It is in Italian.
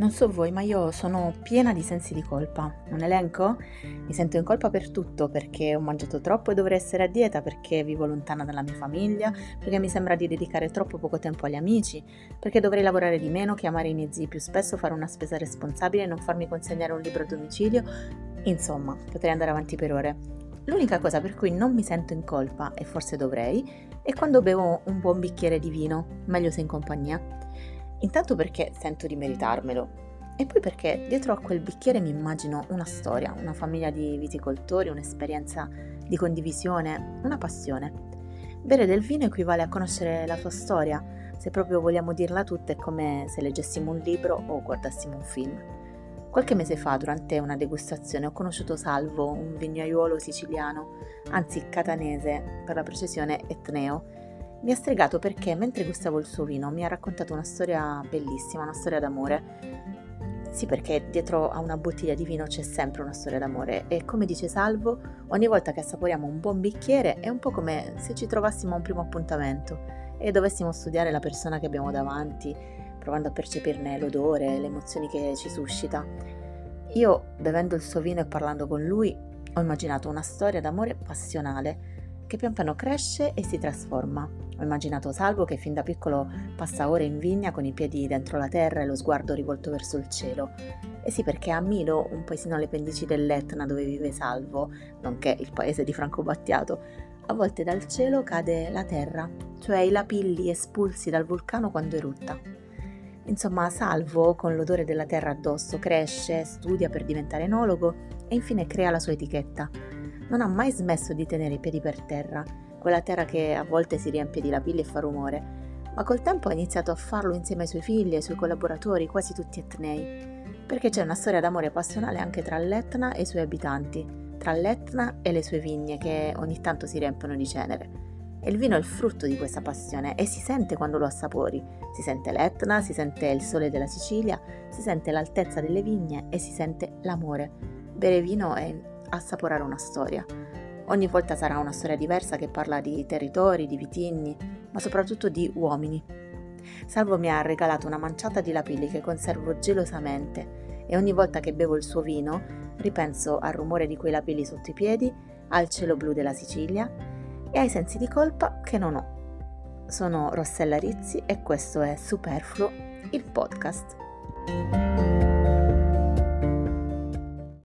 Non so voi, ma io sono piena di sensi di colpa. Un elenco? Mi sento in colpa per tutto, perché ho mangiato troppo e dovrei essere a dieta, perché vivo lontana dalla mia famiglia, perché mi sembra di dedicare troppo poco tempo agli amici, perché dovrei lavorare di meno, chiamare i miei zii più spesso, fare una spesa responsabile, non farmi consegnare un libro a domicilio. Insomma, potrei andare avanti per ore. L'unica cosa per cui non mi sento in colpa, e forse dovrei, è quando bevo un buon bicchiere di vino, meglio se in compagnia. Intanto perché sento di meritarmelo e poi perché dietro a quel bicchiere mi immagino una storia, una famiglia di viticoltori, un'esperienza di condivisione, una passione. Bere del vino equivale a conoscere la sua storia, se proprio vogliamo dirla tutta è come se leggessimo un libro o guardassimo un film. Qualche mese fa, durante una degustazione, ho conosciuto Salvo, un vignaiuolo siciliano, anzi catanese, per la precisione etneo, mi ha stregato perché mentre gustavo il suo vino mi ha raccontato una storia bellissima, una storia d'amore. Sì, perché dietro a una bottiglia di vino c'è sempre una storia d'amore e come dice Salvo, ogni volta che assaporiamo un buon bicchiere è un po' come se ci trovassimo a un primo appuntamento e dovessimo studiare la persona che abbiamo davanti, provando a percepirne l'odore, le emozioni che ci suscita. Io, bevendo il suo vino e parlando con lui, ho immaginato una storia d'amore passionale che pian piano cresce e si trasforma. Ho immaginato Salvo che fin da piccolo passa ore in vigna con i piedi dentro la terra e lo sguardo rivolto verso il cielo. E sì, perché a Milo, un paesino alle pendici dell'Etna dove vive Salvo, nonché il paese di Franco Battiato, a volte dal cielo cade la terra, cioè i lapilli espulsi dal vulcano quando erutta. Insomma, Salvo, con l'odore della terra addosso, cresce, studia per diventare enologo e infine crea la sua etichetta non ha mai smesso di tenere i piedi per terra, quella terra che a volte si riempie di lapilli e fa rumore, ma col tempo ha iniziato a farlo insieme ai suoi figli e ai suoi collaboratori, quasi tutti etnei, perché c'è una storia d'amore passionale anche tra l'Etna e i suoi abitanti, tra l'Etna e le sue vigne che ogni tanto si riempiono di cenere. E il vino è il frutto di questa passione e si sente quando lo assapori. Si sente l'Etna, si sente il sole della Sicilia, si sente l'altezza delle vigne e si sente l'amore. Bere vino è assaporare una storia. Ogni volta sarà una storia diversa che parla di territori, di vitigni, ma soprattutto di uomini. Salvo mi ha regalato una manciata di lapilli che conservo gelosamente e ogni volta che bevo il suo vino ripenso al rumore di quei lapilli sotto i piedi, al cielo blu della Sicilia e ai sensi di colpa che non ho. Sono Rossella Rizzi e questo è Superfluo, il podcast.